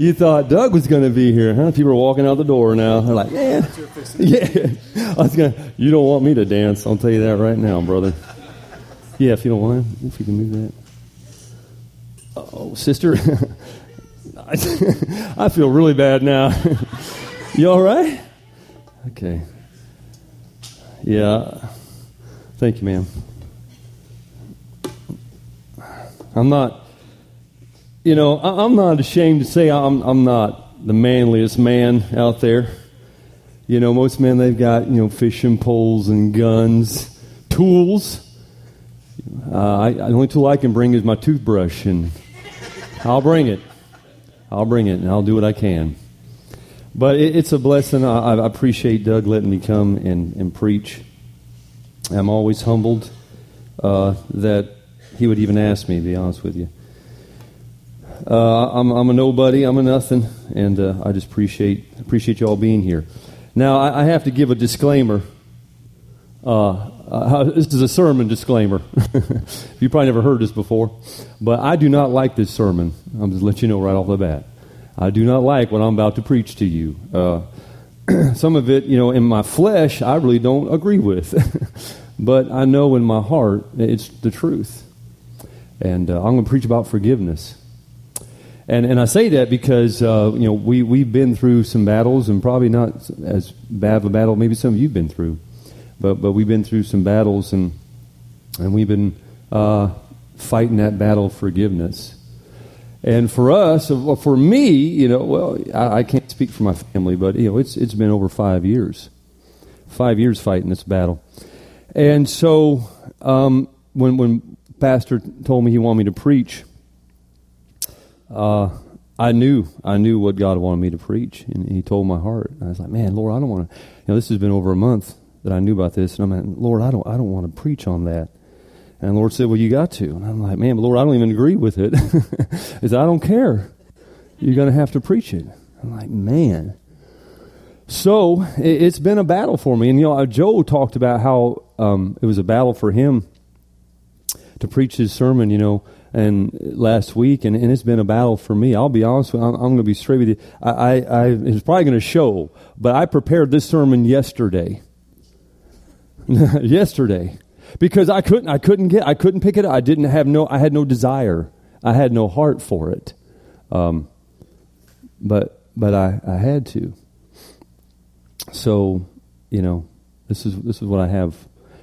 you thought Doug was going to be here, huh? People are walking out the door now. They're like, man, yeah. I was going. to You don't want me to dance? I'll tell you that right now, brother. Yeah, if you don't mind, if you can move that. Oh, sister, I feel really bad now. you all right? Okay. Yeah. Thank you, ma'am. I'm not, you know, I'm not ashamed to say I'm, I'm not the manliest man out there. You know, most men, they've got, you know, fishing poles and guns, tools. Uh, I, the only tool I can bring is my toothbrush, and I'll bring it. I'll bring it, and I'll do what I can. But it, it's a blessing. I, I, appreciate Doug letting me come and, and preach. I'm always humbled uh, that he would even ask me, to be honest with you. Uh, I'm, I'm, a nobody. I'm a nothing, and uh, I just appreciate appreciate you all being here. Now, I, I have to give a disclaimer. Uh, uh this is a sermon disclaimer. you probably never heard this before, but I do not like this sermon. I'm just let you know right off the bat. I do not like what I'm about to preach to you. Uh, some of it, you know, in my flesh, I really don't agree with, but I know in my heart it's the truth and uh, I'm going to preach about forgiveness. And, and I say that because uh, you know we we've been through some battles, and probably not as bad of a battle maybe some of you've been through, but but we've been through some battles, and and we've been uh, fighting that battle of forgiveness. And for us, for me, you know, well, I, I can't speak for my family, but you know, it's it's been over five years, five years fighting this battle, and so um, when when pastor told me he wanted me to preach, uh, I knew I knew what God wanted me to preach, and He told my heart. I was like, "Man, Lord, I don't want to." You know, this has been over a month that I knew about this, and I'm like, "Lord, I don't, I don't want to preach on that." And Lord said, "Well, you got to." And I'm like, "Man, but Lord, I don't even agree with it. Is I don't care. You're going to have to preach it." I'm like, "Man." So it's been a battle for me, and you know, Joe talked about how um, it was a battle for him to preach his sermon, you know, and last week, and, and it's been a battle for me. I'll be honest with you, I'm, I'm going to be straight with you. I, I, I it's probably going to show, but I prepared this sermon yesterday. yesterday, because I couldn't, I couldn't get, I couldn't pick it up. I didn't have no, I had no desire. I had no heart for it. Um, but, but I, I had to. So, you know, this is, this is what I have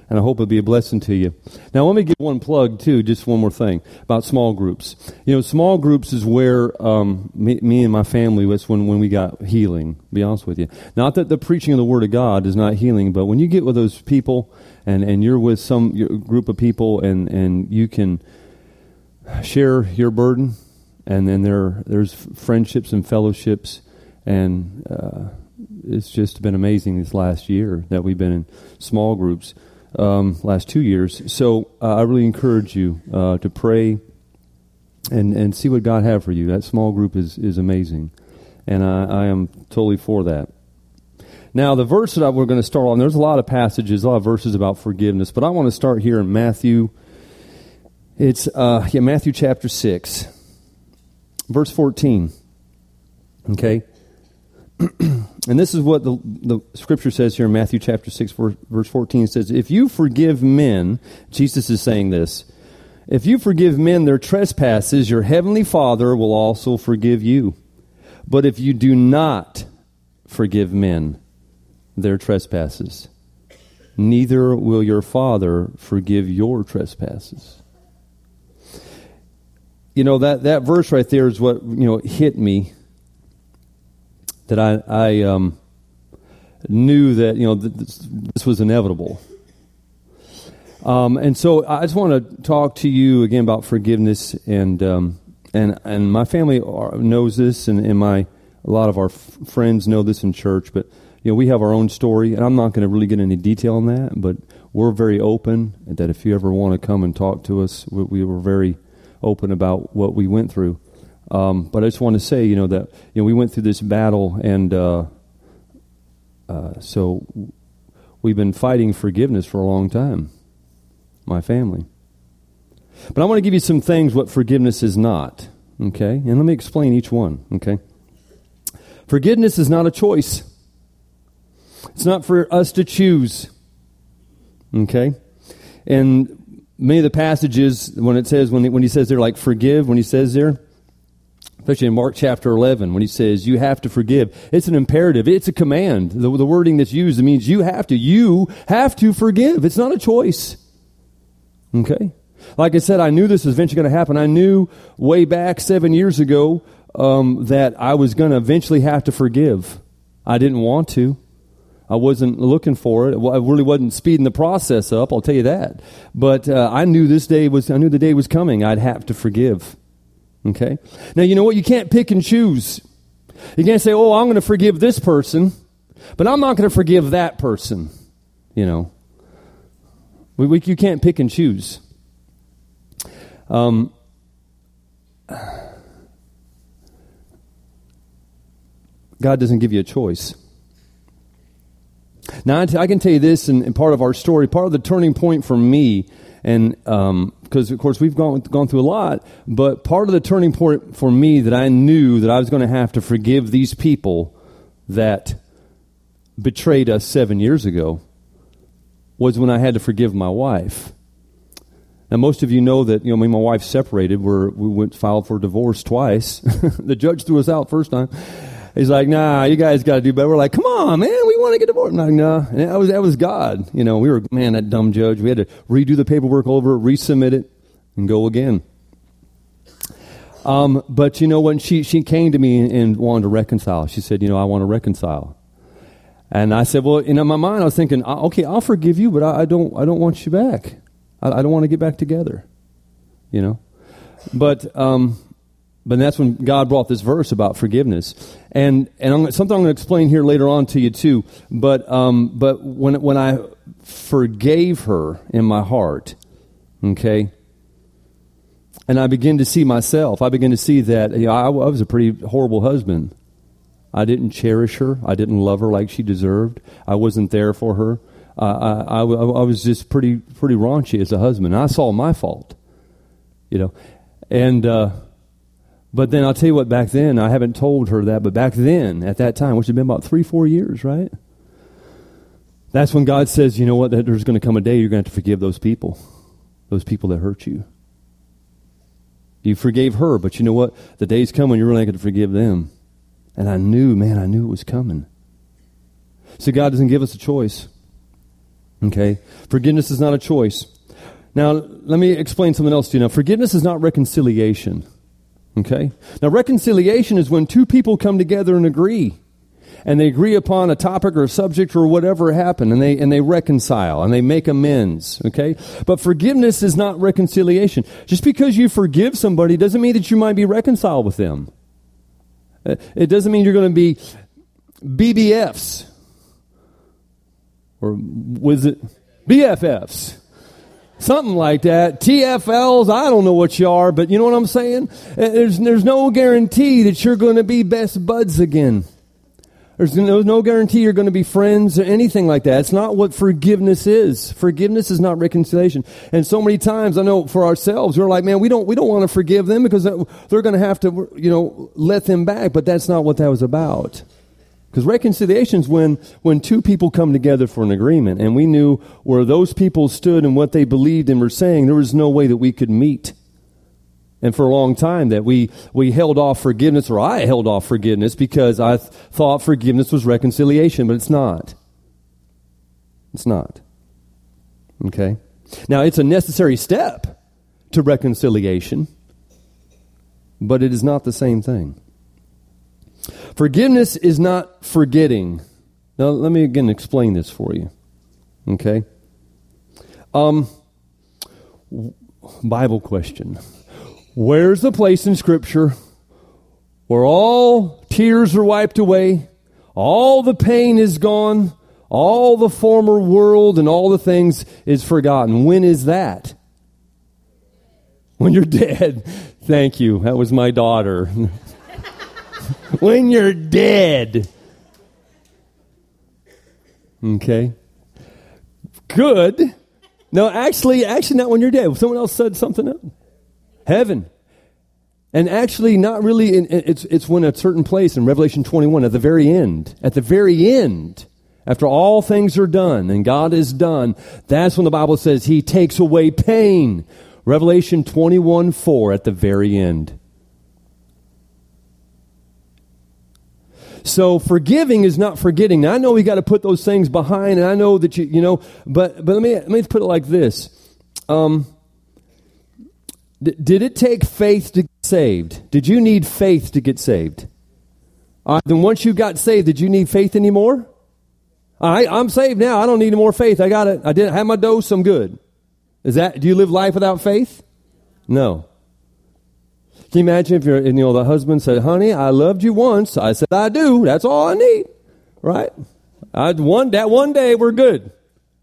and I hope it'll be a blessing to you. Now, let me give one plug, too, just one more thing about small groups. You know, small groups is where um, me, me, and my family, was when, when we got healing, be honest with you. Not that the preaching of the Word of God is not healing, but when you get with those people and, and you're with some group of people and, and you can share your burden, and then there there's friendships and fellowships, and uh, it's just been amazing this last year that we've been in small groups um, last two years. So uh, I really encourage you uh, to pray and and see what God have for you. That small group is is amazing, and I, I am totally for that. Now, the verse that we're going to start on, there's a lot of passages, a lot of verses about forgiveness, but I want to start here in Matthew. It's uh, yeah, Matthew chapter six, verse fourteen. Okay. and this is what the, the scripture says here in Matthew chapter 6, verse 14. It says, If you forgive men, Jesus is saying this, if you forgive men their trespasses, your heavenly Father will also forgive you. But if you do not forgive men their trespasses, neither will your Father forgive your trespasses. You know, that, that verse right there is what, you know, hit me that I, I um, knew that you know this, this was inevitable. Um, and so I just want to talk to you again about forgiveness, and um, and and my family knows this, and, and my a lot of our f- friends know this in church. But you know we have our own story, and I'm not going to really get any detail on that. But we're very open that if you ever want to come and talk to us, we, we were very open about what we went through. Um, but I just want to say, you know, that you know we went through this battle, and uh, uh, so we've been fighting forgiveness for a long time, my family. But I want to give you some things what forgiveness is not. Okay, and let me explain each one. Okay, Forgiveness is not a choice. It's not for us to choose. Okay? And many of the passages, when it says, when he, when he says there, like forgive, when he says there, especially in Mark chapter 11, when he says you have to forgive, it's an imperative, it's a command. The, the wording that's used means you have to. You have to forgive. It's not a choice. Okay? Like I said, I knew this was eventually going to happen. I knew way back seven years ago um, that I was going to eventually have to forgive. I didn't want to. I wasn't looking for it. I really wasn't speeding the process up. I'll tell you that. But uh, I knew this day was. I knew the day was coming. I'd have to forgive. Okay. Now you know what? You can't pick and choose. You can't say, "Oh, I'm going to forgive this person," but I'm not going to forgive that person. You know. We, we, you can't pick and choose. Um, God doesn't give you a choice. Now, I can tell you this, and, part of our story, part of the turning point for me, and because of course we've gone gone through a lot, but part of the turning point for me that I knew that I was going to have to forgive these people that betrayed us seven years ago was when I had to forgive my wife. Now, most of you know that you know me and my wife separated. We're, we went filed for divorce twice. the judge threw us out first time. He's like, "Nah, you guys got to do better." We're like, "Come on, man, we want to get divorced." I'm like, "Nah," and that was that was God. You know, we were man that dumb judge. We had to redo the paperwork over, resubmit it, and go again. Um, but you know, when she she came to me and, and wanted to reconcile, she said, "You know, I want to reconcile." And I said, well, in my mind, I was thinking, okay, I'll forgive you, but I, I don't, I don't want you back. I, I, don't want to get back together, you know. But, um, but that's when God brought this verse about forgiveness, and and I'm, something I'm going to explain here later on to you too. But, um, but when when I forgave her in my heart, okay, and I begin to see myself, I begin to see that you know, I, I was a pretty horrible husband. I didn't cherish her. I didn't love her like she deserved. I wasn't there for her. Uh, I, I, I, was just pretty pretty raunchy as a husband. I saw my fault, you know, and uh, but then I'll tell you what. Back then, I haven't told her that, but back then, at that time, which had been about three four years, right? That's when God says, you know what? There's going to come a day you're going to have to forgive those people, those people that hurt you. You forgave her, but you know what? The day's coming you're really going to forgive them. And I knew, man, I knew it was coming. So God doesn't give us a choice. Okay? Forgiveness is not a choice. Now, let me explain something else to you. Now, forgiveness is not reconciliation. Okay? Now, reconciliation is when two people come together and agree. And they agree upon a topic or a subject or whatever happened, and they and they reconcile and they make amends. Okay, but forgiveness is not reconciliation. Just because you forgive somebody doesn't mean that you might be reconciled with them. Uh, it doesn't mean you're going to be BBFs or was it BFFs? Something like that. TFLs, I don't know what you are, but you know what I'm saying? Uh, there's, there's no guarantee that you're going to be best buds again. There's no, no guarantee you're going to be friends or anything like that. It's not what forgiveness is. Forgiveness is not reconciliation. And so many times, I know for ourselves, we're like, man, we don't, we don't want to forgive them because they're going to have to, you know, let them back. But that's not what that was about. Because reconciliation is when, when two people come together for an agreement. And we knew where those people stood and what they believed and were saying, there was no way that we could meet and for a long time that we, we held off forgiveness, or I held off forgiveness because I th- thought forgiveness was reconciliation, but it's not. It's not. Okay? Now, it's a necessary step to reconciliation, but it is not the same thing. Forgiveness is not forgetting. Now, let me again explain this for you. Okay? Um, Bible question. Where's the place in Scripture where all tears are wiped away, all the pain is gone, all the former world and all the things is forgotten? When is that? When you're dead. Thank you. That was my daughter. when you're dead. Okay. Good. No, actually, actually, not when you're dead. Someone else said something else. Heaven. And actually, not really, in, it's, it's when a certain place in Revelation 21, at the very end, at the very end, after all things are done and God is done, that's when the Bible says He takes away pain. Revelation 21 4 at the very end. So forgiving is not forgetting. Now, I know we got to put those things behind, and I know that you, you know, but but let me let me put it like this. Um, d- did it take faith to get saved? Did you need faith to get saved? All right, then once you got saved, did you need faith anymore? Right, I'm saved now. I don't need any more faith. I got it. I did have my dose. I'm good. Is that? Do you live life without faith? No. Can you imagine if you're, you know, the husband said, "Honey, I loved you once." I said, "I do. That's all I need." Right? I one that one day we're good.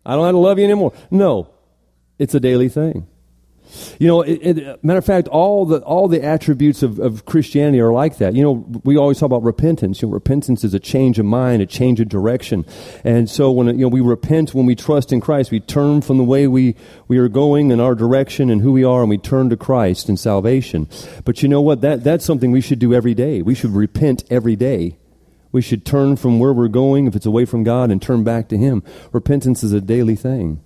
I don't have to love you anymore. No, it's a daily thing. You know, it, it, matter of fact, all the all the attributes of, of Christianity are like that. You know, we always talk about repentance. You know, repentance is a change of mind, a change of direction. And so when you know we repent when we trust in Christ, we turn from the way we we are going and our direction and who we are, and we turn to Christ and salvation. But you know what? That that's something we should do every day. We should repent every day. We should turn from where we're going, if it's away from God, and turn back to Him. Repentance is a daily thing.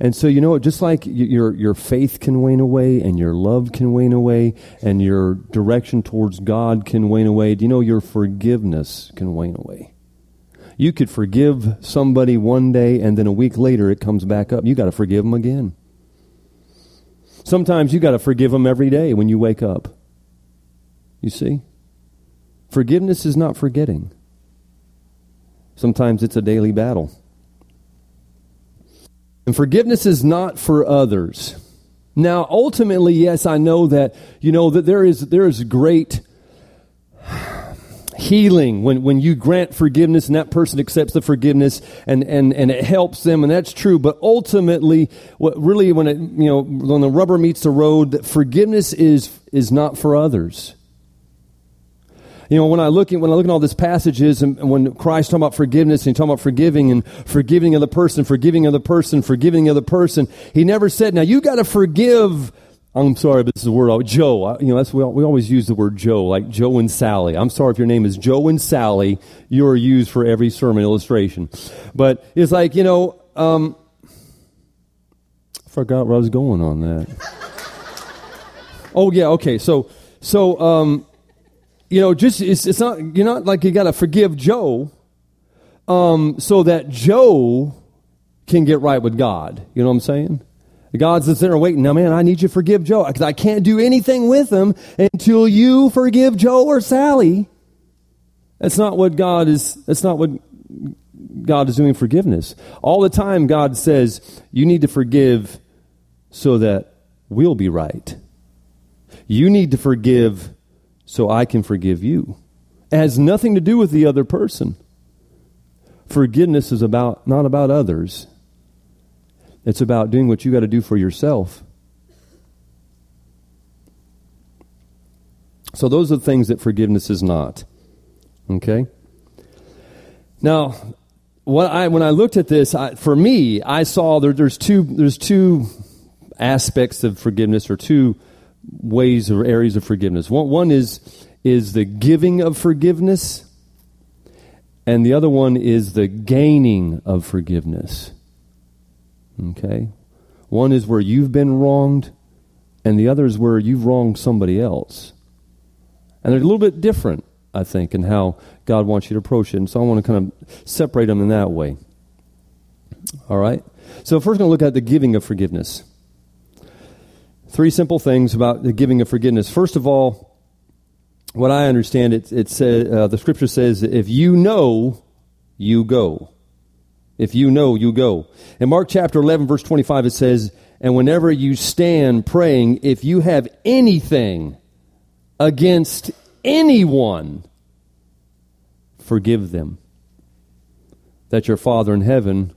And so, you know, just like your, your faith can wane away and your love can wane away and your direction towards God can wane away, do you know your forgiveness can wane away? You could forgive somebody one day and then a week later it comes back up. You got to forgive them again. Sometimes you got to forgive them every day when you wake up. You see? Forgiveness is not forgetting. Sometimes it's a daily battle. And forgiveness is not for others. Now, ultimately, yes, I know that, you know, that there is, there is great healing when, when you grant forgiveness and that person accepts the forgiveness and, and, and it helps them and that's true but ultimately what really when it you know when the rubber meets the road that forgiveness is is not for others you know, when I look at when I look at all these passages, and, when Christ talking about forgiveness and talking about forgiving and forgiving of the person, forgiving of the person, forgiving of the person, he never said, "Now you got to forgive." I'm sorry, but this is a word. Joe, you know, that's we, we always use the word Joe, like Joe and Sally. I'm sorry if your name is Joe and Sally. You are used for every sermon illustration, but it's like you know, um, I forgot where I was going on that. oh yeah, okay. So so um, you know, just it's, it's not you're not like you got to forgive Joe, um, so that Joe can get right with God. You know what I'm saying? God's sitting there waiting. Now, man, I need you to forgive Joe because I can't do anything with him until you forgive Joe or Sally. That's not what God is. That's not what God is doing. Forgiveness all the time. God says you need to forgive so that we'll be right. You need to forgive so I can forgive you. It has nothing to do with the other person. Forgiveness is about not about others. It's about doing what you got to do for yourself. So those are the things that forgiveness is not. Okay? Now, what I when I looked at this, I, for me, I saw there, there's two there's two aspects of forgiveness or two ways or areas of forgiveness. One, one is, is the giving of forgiveness, and the other one is the gaining of forgiveness. Okay? One is where you've been wronged, and the other is where you've wronged somebody else. And they're a little bit different, I think, in how God wants you to approach it. And so I want to kind of separate them in that way. All right? So, first, we're going to look at the giving of forgiveness. Three simple things about the giving of forgiveness. First of all, what I understand, it, it says, uh, the scripture says, if you know, you go. If you know, you go. In Mark chapter 11, verse 25, it says, And whenever you stand praying, if you have anything against anyone, forgive them, that your Father in heaven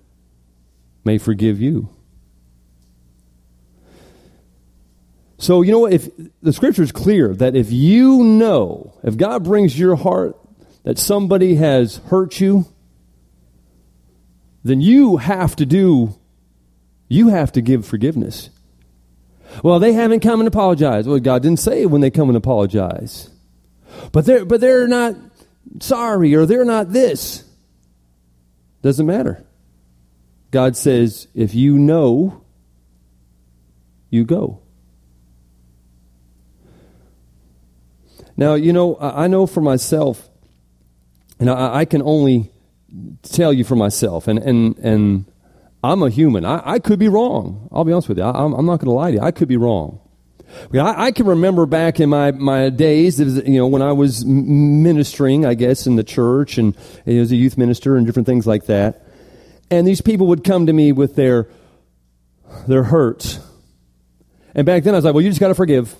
may forgive you. So, you know what? If the scripture is clear that if you know, if God brings your heart that somebody has hurt you, then you have to do, you have to give forgiveness. Well, they haven't come and apologized. Well, God didn't say when they come and apologize. But they're, but they're not sorry or they're not this. Doesn't matter. God says, if you know, you go. Now, you know, I know for myself, and I, can only tell you for myself, and, and, and I'm a human. I, I could be wrong. I'll be honest with you. I, am not going to lie to you. I could be wrong. I, I, can remember back in my, my days, you know, when I was ministering, I guess, in the church and as a youth minister and different things like that. And these people would come to me with their, their hurts. And back then I was like, well, you just got to forgive.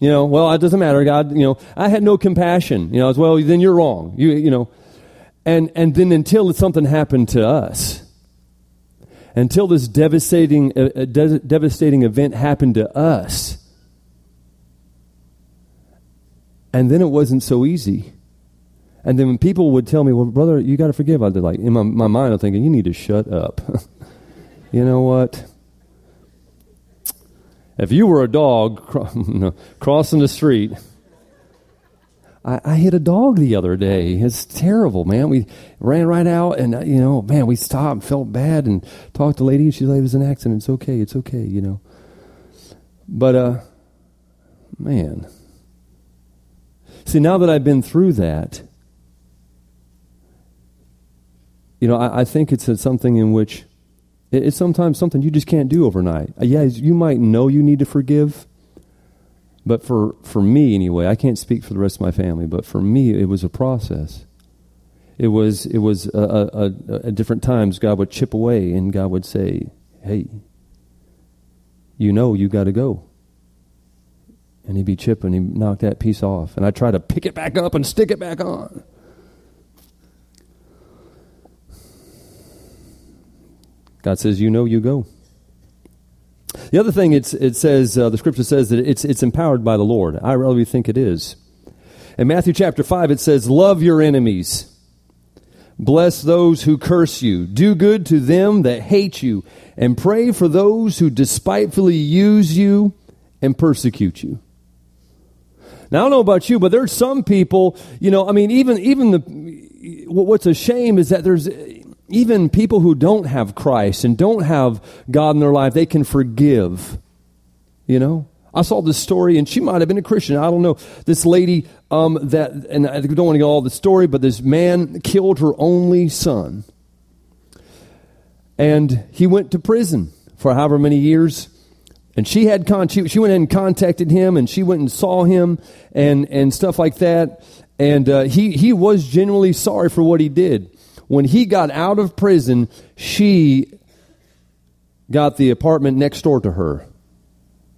You know, well, it doesn't matter. God, you know, I had no compassion. You know, as well, then you're wrong. You, you know, and, and then until something happened to us, until this devastating, uh, uh de- devastating event happened to us, and then it wasn't so easy. And then when people would tell me, well, brother, you got to forgive, I'd be like, in my, my mind, I'm thinking, you need to shut up. you know what? If you were a dog crossing the street, I, I, hit a dog the other day. It's terrible, man. We ran right out, and uh, you know, man, we stopped, and felt bad, and talked to the lady. And she's like, "It was an accident. It's okay. It's okay." You know. But uh, man, see, now that I've been through that, you know, I, I think it's something in which it's sometimes something you just can't do overnight. Uh, yeah, you might know you need to forgive but for, for me, anyway, I can't speak for the rest of my family, but for me, it was a process. It was, it was a, a, a, at different times, God would chip away and God would say, hey, you know you got to go. And he'd be chipping, he'd knock that piece off. And I'd try to pick it back up and stick it back on. God says, you know you go. The other thing it's, it says, uh, the scripture says that it's, it's empowered by the Lord. I really think it is. In Matthew chapter 5, it says, Love your enemies. Bless those who curse you. Do good to them that hate you. And pray for those who despitefully use you and persecute you. Now, I don't know about you, but there's some people, you know, I mean, even, even the, what's a shame is that there's, even people who don't have Christ and don't have God in their life, they can forgive. You know? I saw this story, and she might have been a Christian. I don't know. This lady um, that, and I don't want to get all the story, but this man killed her only son. And he went to prison for however many years. And she had con- she, she went and contacted him, and she went and saw him, and and stuff like that. And uh, he he was genuinely sorry for what he did when he got out of prison, she got the apartment next door to her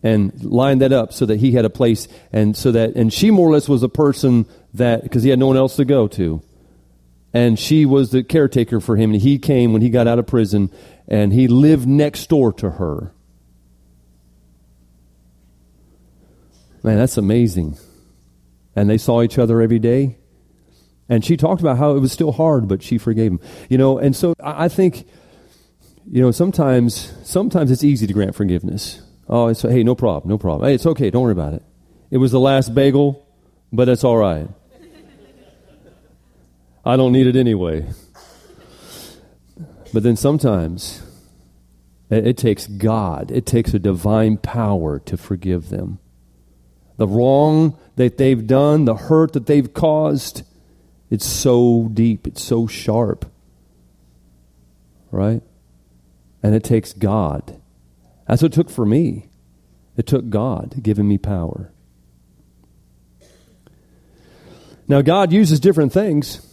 and lined that up so that he had a place and so that and she more or less was a person that because he had no one else to go to. And she was the caretaker for him and he came when he got out of prison and he lived next door to her. Man that's amazing. And they saw each other every day and she talked about how it was still hard, but she forgave him. You know, and so I think, you know, sometimes sometimes it's easy to grant forgiveness. Oh, it's hey, no problem, no problem. Hey, it's okay, don't worry about it. It was the last bagel, but that's all right. I don't need it anyway. But then sometimes it, it takes God, it takes a divine power to forgive them. The wrong that they've done, the hurt that they've caused, it's so deep, it's so sharp. Right? And it takes God. That's what it took for me. It took God giving me power. Now, God uses different things.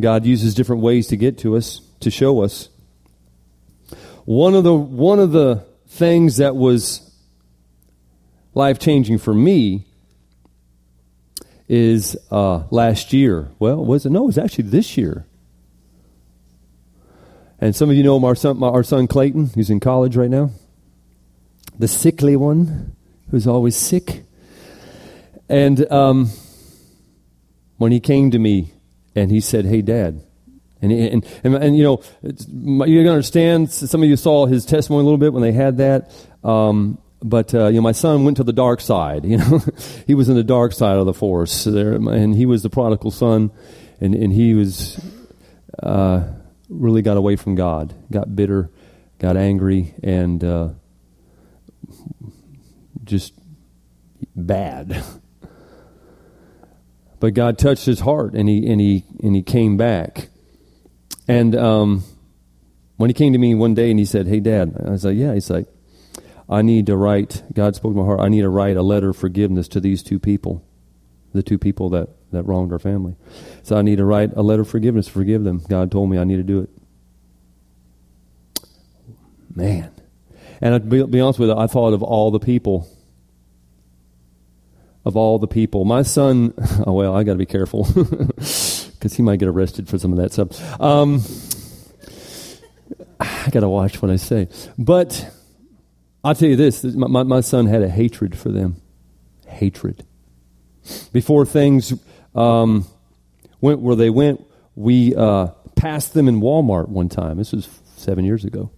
God uses different ways to get to us, to show us. One of the, one of the things that was life changing for me is uh, last year. Well, was it? No, it was actually this year. And some of you know our son, our son Clayton, who's in college right now. The sickly one, who's always sick. And um, when he came to me and he said, Hey, Dad, and, and, and, and you know, you can understand, some of you saw his testimony a little bit when they had that. Um, but uh, you know, my son went to the dark side. You know, he was in the dark side of the force there, and he was the prodigal son, and and he was uh, really got away from God, got bitter, got angry, and uh, just bad. But God touched his heart, and he and he and he came back. And um, when he came to me one day and he said, "Hey, Dad," I was like, "Yeah." He's like, "I need to write." God spoke to my heart. I need to write a letter of forgiveness to these two people, the two people that that wronged our family. So I need to write a letter of forgiveness, forgive them. God told me I need to do it. Man, and to be, be honest with you, I thought of all the people of all the people. My son, oh well, I got to be careful because he might get arrested for some of that stuff. Um, I got to watch what I say. But I'll tell you this my, my, son had a hatred for them. Hatred. Before things um, went where they went, we uh, passed them in Walmart one time. This was seven years ago.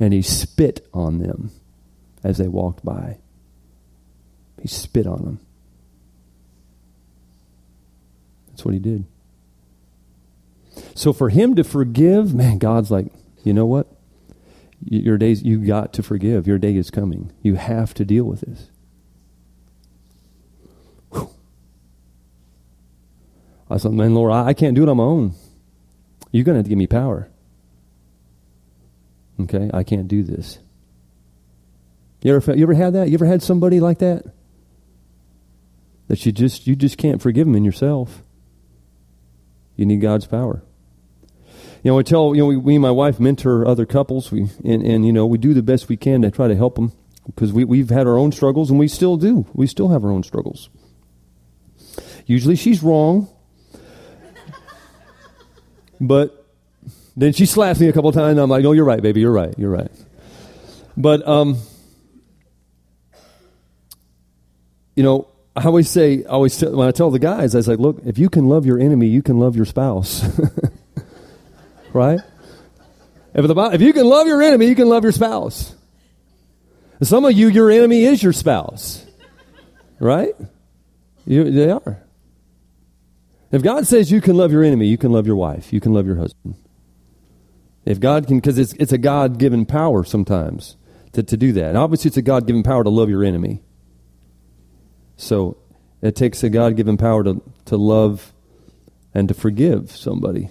And he spit on them as they walked by. He spit on them. That's what he did. So for him to forgive, man, God's like, you know what? Your days, you got to forgive. Your day is coming. You have to deal with this. Whew. I said, man, Lord, I, I can't do it on my own. You're going to have to give me power. Okay, I can't do this. You ever, you ever had that? You ever had somebody like that? that you just you just can't forgive them in yourself. You need God's power. You know, I tell you know we, we and my wife mentor other couples. We and, and you know we do the best we can to try to help them because we we've had our own struggles and we still do. We still have our own struggles. Usually she's wrong, but then she slaps me a couple times. I'm like, "Oh, you're right, baby. You're right. You're right." But um, you know, I always say, I always tell, when I tell the guys, I say, look, if you can love your enemy, you can love your spouse. right? If, the, if you can love your enemy, you can love your spouse. Some of you, your enemy is your spouse. Right? You, they are. If God says you can love your enemy, you can love your wife, you can love your husband. If God can, because it's, it's a God given power sometimes to, to do that. And obviously, it's a God given power to love your enemy. So it takes a God given power to, to love and to forgive somebody.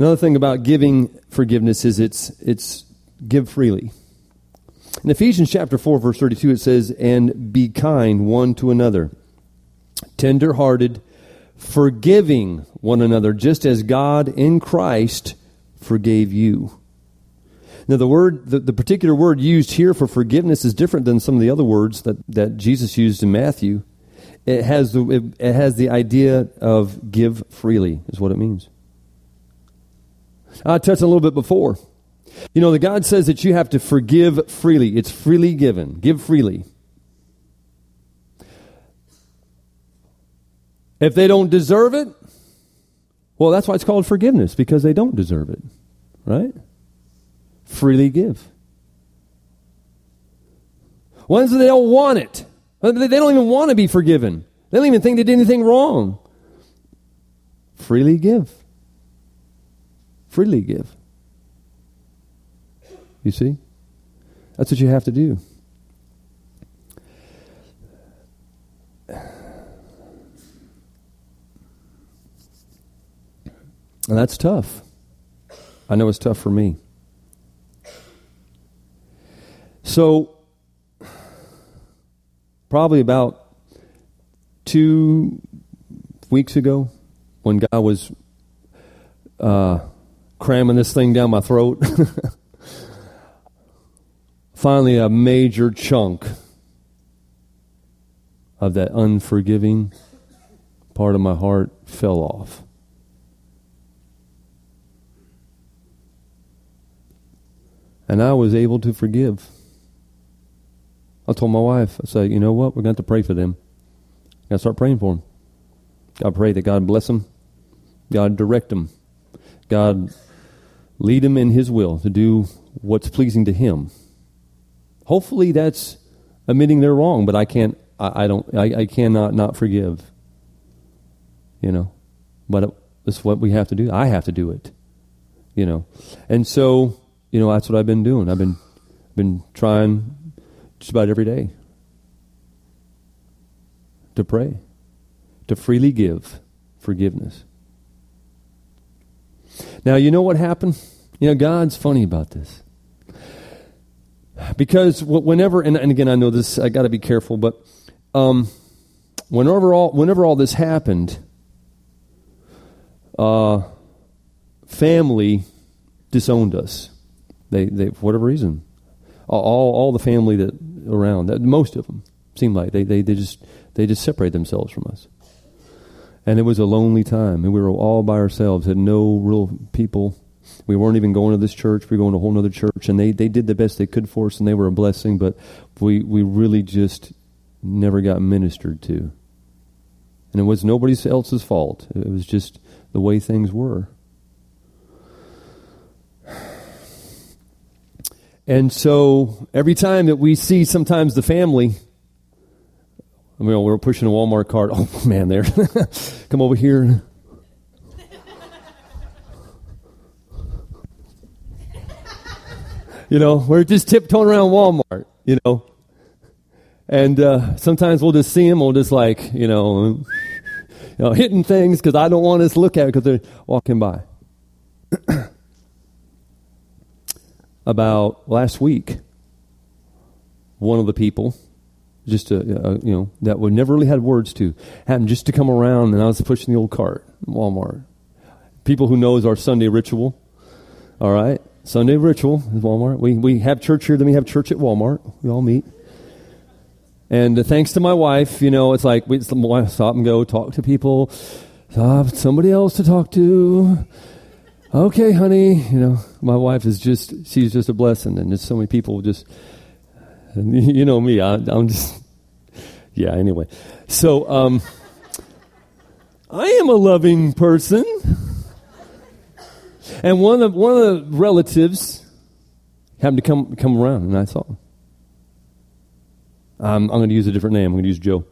Another thing about giving forgiveness is it's, it's give freely. In Ephesians chapter 4, verse 32, it says, And be kind one to another, tender hearted, forgiving one another, just as God in Christ forgave you. Now, the word, the, the particular word used here for forgiveness is different than some of the other words that, that Jesus used in Matthew. It has the, it, it has the idea of give freely, is what it means. I touched a little bit before. You know, the God says that you have to forgive freely. It's freely given. Give freely. If they don't deserve it, well, that's why it's called forgiveness, because they don't deserve it. Right? freely give. Ones that they don't want it. They don't even want to be forgiven. They don't even think they did anything wrong. Freely give. Freely give. You see? That's what you have to do. And that's tough. I know it's tough for me. So, probably about two weeks ago, when God was uh, cramming this thing down my throat, finally a major chunk of that unforgiving part of my heart fell off. And I was able to forgive. I told my wife, I said, you know what? We're going to to pray for them. Got to start praying for them. God pray that God bless them. God direct them. God lead them in His will to do what's pleasing to Him. Hopefully, that's admitting they're wrong, but I can't. I, I don't. I, I, cannot not forgive. You know, but it's what we have to do. I have to do it. You know, and so you know that's what I've been doing. I've been been trying just about every day to pray, to freely give forgiveness. Now, you know what happened? You know, God's funny about this. Because whenever, and, and again, I know this, I got to be careful, but um, whenever, all, whenever all this happened, uh, family disowned us. They, they, for whatever reason, all, all the family that around, that, most of them seemed like they, they, they just they just separate themselves from us. And it was a lonely time, and we were all by ourselves, had no real people. We weren't even going to this church. We were going to a whole other church, and they, they did the best they could for us, and they were a blessing, but we, we really just never got ministered to. And it was nobody else's fault. It was just the way things were. And so every time that we see sometimes the family I mean, we were pushing a Walmart cart. Oh man, there, come over here. you know, we're just tiptoeing around Walmart. You know, and uh, sometimes we'll just see them. We'll just like you know, you know hitting things because I don't want us to look at it because they're walking by. About last week, one of the people just a, a, you know that we never really had words to happened just to come around and I was pushing the old cart Walmart. People who knows our Sunday ritual, all right, Sunday ritual is Walmart. We we have church here, then we have church at Walmart. We all meet. And uh, thanks to my wife, you know, it's like we stop and go talk to people, stop somebody else to talk to. Okay, honey, you know, my wife is just she's just a blessing, and there's so many people just you know me, I, am just, yeah, anyway. So, um, I am a loving person. And one of, one of the relatives happened to come, come around, and I saw him. Um, I'm going to use a different name. I'm going to use Joe.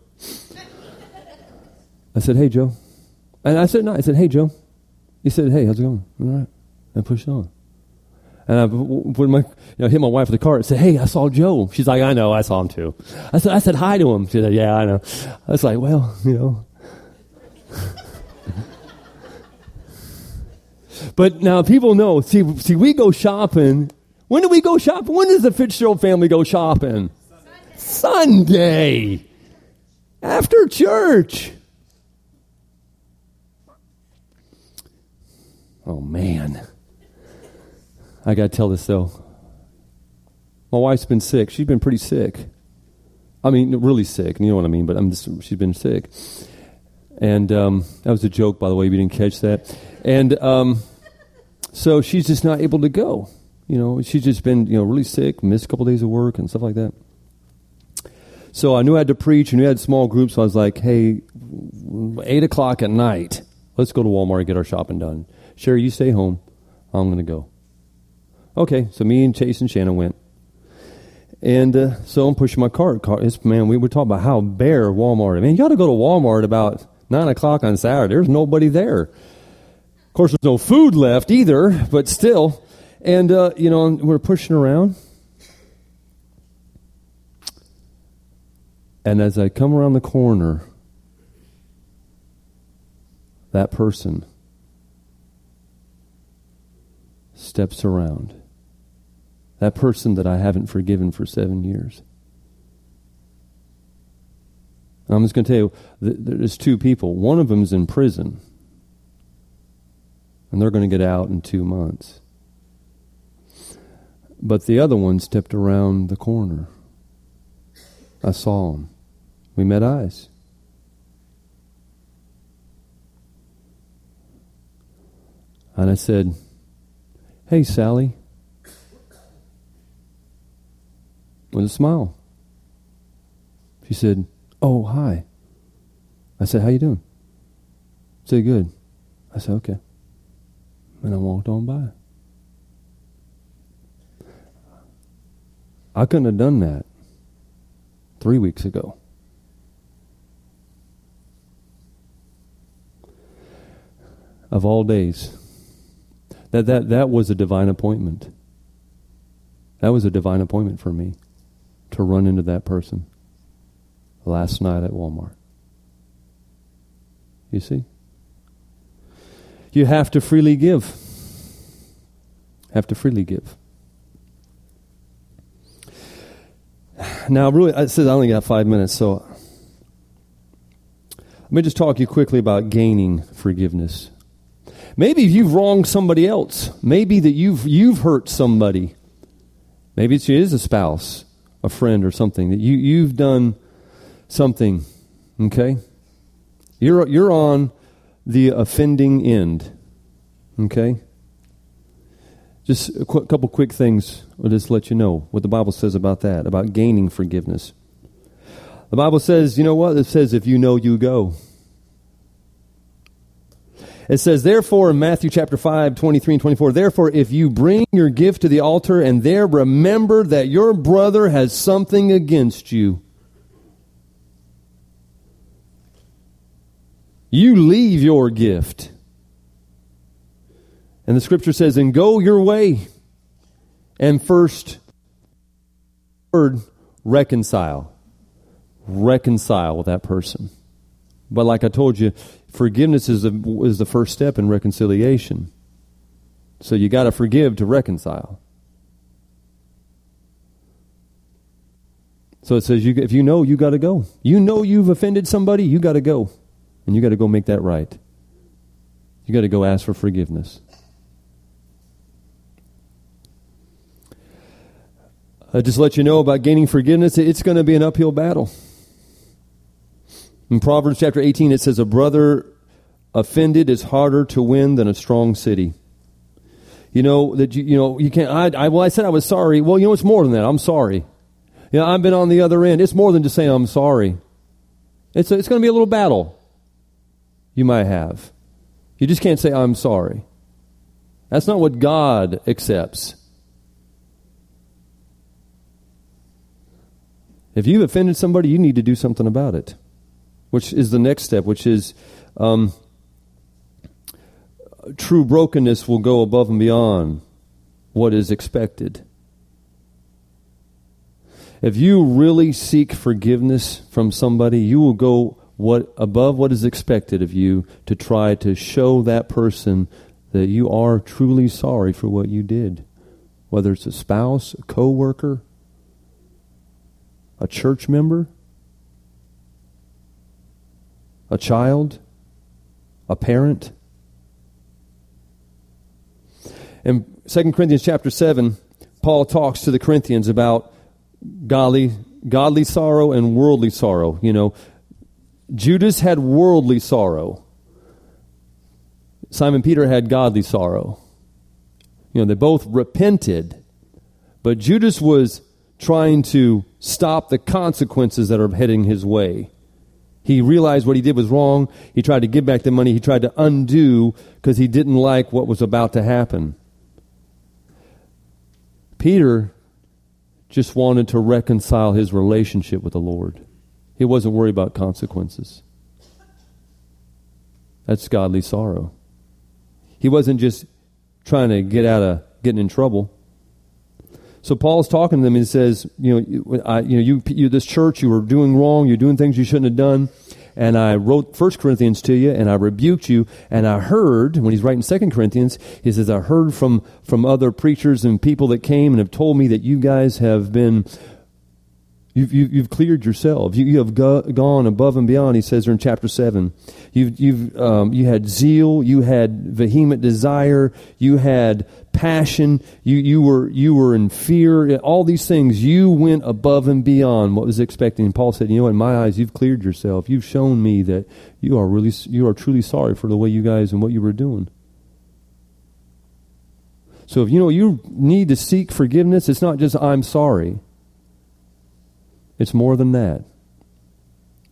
I said, hey, Joe. And I said, no, I said, hey, Joe. He said, hey, how's it going? All right. I pushed on. And I my, you know, hit my wife with the car and said, "Hey, I saw Joe." She's like, "I know, I saw him too." I said, "I said hi to him." She said, "Yeah, I know." I was like, "Well, you know." but now people know. See, see, we go shopping. When do we go shopping? When does the Fitzgerald family go shopping? Sunday. Sunday. After church. Oh man. I got to tell this though. My wife's been sick. She's been pretty sick. I mean, really sick. You know what I mean? But I'm just, she's been sick. And um, that was a joke, by the way, if you didn't catch that. And um, so she's just not able to go. You know, she's just been, you know, really sick, missed a couple days of work and stuff like that. So I knew I had to preach, and we had small groups. So I was like, hey, 8 o'clock at night, let's go to Walmart and get our shopping done. Sherry, you stay home. I'm going to go. Okay, so me and Chase and Shannon went. And uh, so I'm pushing my cart. Car, it's, man, we were talking about how bare Walmart. I mean, you got to go to Walmart about 9 o'clock on Saturday. There's nobody there. Of course, there's no food left either, but still. And, uh, you know, we're pushing around. And as I come around the corner, that person steps around. That person that I haven't forgiven for seven years. I'm just going to tell you, there's two people. One of them's in prison, and they're going to get out in two months. But the other one stepped around the corner. I saw him. We met eyes. And I said, Hey, Sally. With a smile. She said, "Oh, hi." I said, "How you doing?" She said, "Good." I said, "Okay," and I walked on by. I couldn't have done that three weeks ago. Of all days. That, that, that was a divine appointment. That was a divine appointment for me to run into that person last night at Walmart. You see? You have to freely give. Have to freely give. Now, really, it says I only got five minutes, so let me just talk you quickly about gaining forgiveness. Maybe you've wronged somebody else. Maybe that you've you've hurt somebody. Maybe it is a spouse, a friend, or something that you you've done something. Okay, you're you're on the offending end. Okay. Just a qu- couple quick things. I'll just let you know what the Bible says about that, about gaining forgiveness. The Bible says, you know what? It says, if you know, you go. It says, therefore, in Matthew chapter 5, 23 and 24, therefore, if you bring your gift to the altar and there remember that your brother has something against you, you leave your gift and the scripture says, and go your way and first word reconcile. Reconcile with that person. But like I told you, forgiveness is the, is the first step in reconciliation. So you got to forgive to reconcile. So it says, you, if you know, you got to go. You know you've offended somebody, you got to go. And you got to go make that right. You got to go ask for forgiveness. Uh, just let you know about gaining forgiveness, it's going to be an uphill battle. In Proverbs chapter 18, it says, A brother offended is harder to win than a strong city. You know, that you, you know, you can't, I, I, well, I said I was sorry. Well, you know, it's more than that. I'm sorry. You know, I've been on the other end. It's more than just saying I'm sorry. It's, a, it's going to be a little battle you might have. You just can't say I'm sorry. That's not what God accepts. If you've offended somebody, you need to do something about it, which is the next step, which is um, true brokenness will go above and beyond what is expected. If you really seek forgiveness from somebody, you will go what above what is expected of you to try to show that person that you are truly sorry for what you did. Whether it's a spouse, a coworker, a church member, a child, a parent. In 2 Corinthians chapter 7, Paul talks to the Corinthians about godly, godly sorrow and worldly sorrow. You know, Judas had worldly sorrow. Simon Peter had godly sorrow. You know, they both repented, but Judas was trying to stop the consequences that are heading his way. He realized what he did was wrong. He tried to give back the money. He tried to undo because he didn't like what was about to happen. Peter just wanted to reconcile his relationship with the Lord. He wasn't worried about consequences. That's godly sorrow. He wasn't just trying to get out of getting in trouble. So Paul's talking to them and says, you know, I, you know, you, you, this church, you were doing wrong. You're doing things you shouldn't have done. And I wrote First Corinthians to you, and I rebuked you. And I heard when he's writing Second Corinthians, he says, I heard from from other preachers and people that came and have told me that you guys have been You've, you, have cleared yourself. You, you have go, gone above and beyond, he says in chapter 7. You've, you've, um, you had zeal, you had vehement desire, you had passion, you, you, were, you were in fear. All these things, you went above and beyond what was expected. And Paul said, You know, in my eyes, you've cleared yourself. You've shown me that you are, really, you are truly sorry for the way you guys and what you were doing. So if you know you need to seek forgiveness, it's not just I'm sorry. It's more than that.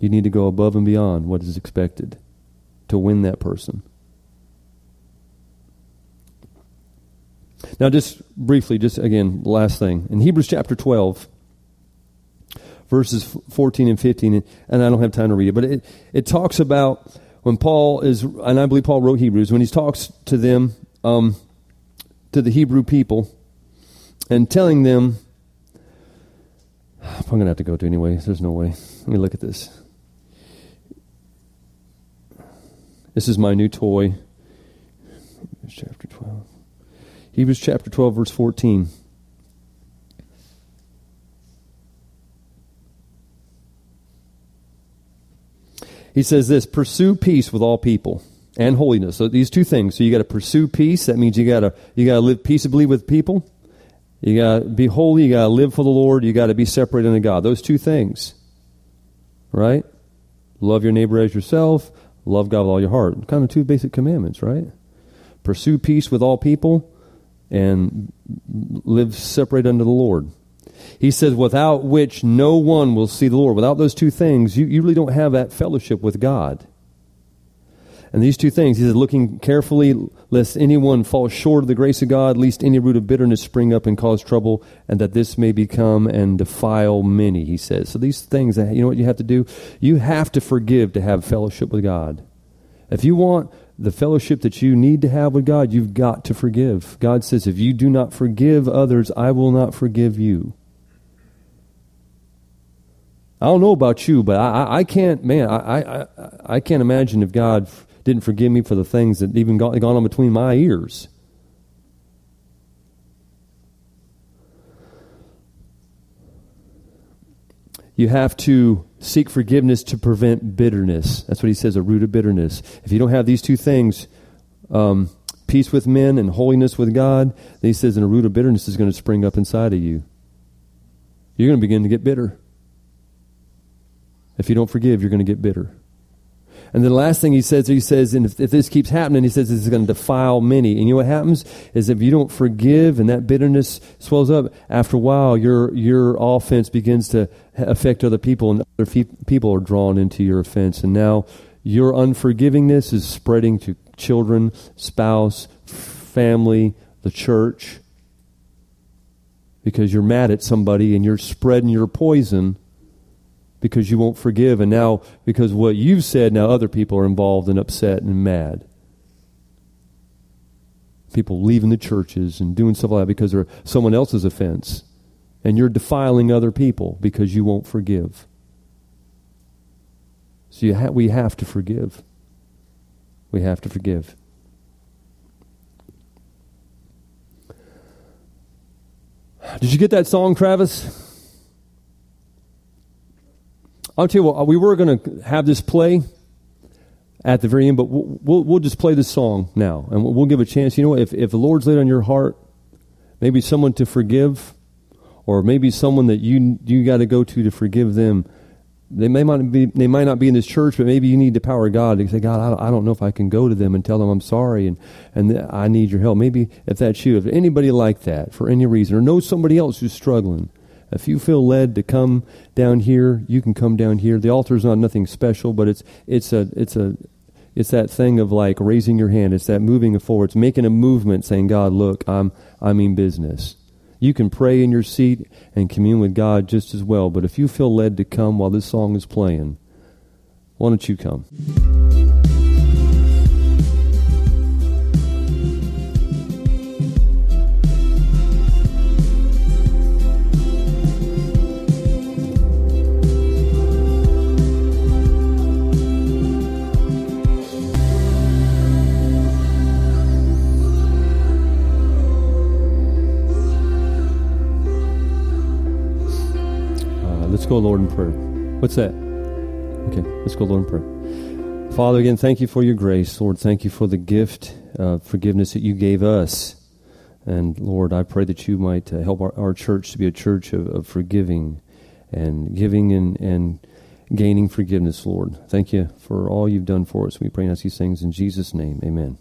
You need to go above and beyond what is expected to win that person. Now, just briefly, just again, last thing. In Hebrews chapter 12, verses 14 and 15, and I don't have time to read it, but it, it talks about when Paul is, and I believe Paul wrote Hebrews, when he talks to them, um, to the Hebrew people, and telling them, I'm going to have to go to anyway. There's no way. Let me look at this. This is my new toy. Hebrews chapter 12. Hebrews chapter 12, verse 14. He says this pursue peace with all people and holiness. So these two things. So you got to pursue peace. That means you got to you got to live peaceably with people. You got to be holy. You got to live for the Lord. You got to be separated unto God. Those two things. Right? Love your neighbor as yourself. Love God with all your heart. Kind of two basic commandments, right? Pursue peace with all people and live separate unto the Lord. He says, without which no one will see the Lord. Without those two things, you, you really don't have that fellowship with God. And these two things, he says, looking carefully lest anyone fall short of the grace of God, lest any root of bitterness spring up and cause trouble, and that this may become and defile many, he says. So these things, you know what you have to do? You have to forgive to have fellowship with God. If you want the fellowship that you need to have with God, you've got to forgive. God says, if you do not forgive others, I will not forgive you. I don't know about you, but I, I can't, man, I, I, I can't imagine if God didn't forgive me for the things that even gone, gone on between my ears. You have to seek forgiveness to prevent bitterness. That's what he says, a root of bitterness. If you don't have these two things, um, peace with men and holiness with God, then he says, and a root of bitterness is going to spring up inside of you. You're going to begin to get bitter. If you don't forgive, you're going to get bitter. And the last thing he says, he says, and if, if this keeps happening, he says this is going to defile many. And you know what happens is if you don't forgive and that bitterness swells up, after a while, your your offense begins to affect other people, and other fe- people are drawn into your offense. And now your unforgivingness is spreading to children, spouse, family, the church, because you're mad at somebody and you're spreading your poison because you won't forgive. And now, because what you've said, now other people are involved and upset and mad. People leaving the churches and doing stuff like that because of someone else's offense. And you're defiling other people because you won't forgive. So ha- we have to forgive. We have to forgive. Did you get that song, Travis? I'll tell you what, uh, we were going to have this play at the very end, but we'll, we'll, we'll, just play this song now, and we'll, give a chance. You know, if, if the Lord's laid on your heart, maybe someone to forgive, or maybe someone that you you got to go to to forgive them. They may not be they might not be in this church, but maybe you need the power of God to say, God, I don't, know if I can go to them and tell them I'm sorry and and I need your help. Maybe if that's you, if anybody like that for any reason, or know somebody else who's struggling, if you feel led to come down here, you can come down here. The altar is not nothing special, but it's it's a it's a it's that thing of like raising your hand. It's that moving forward. It's making a movement, saying, "God, look, I'm I mean business." You can pray in your seat and commune with God just as well. But if you feel led to come while this song is playing, why don't you come? Let's go, Lord, in prayer. What's that? Okay, let's go, Lord, in prayer. Father, again, thank you for your grace. Lord, thank you for the gift of forgiveness that you gave us. And Lord, I pray that you might uh, help our, our, church to be a church of, of forgiving and giving and, and gaining forgiveness, Lord. Thank you for all you've done for us. We pray and ask these things in Jesus' name. Amen.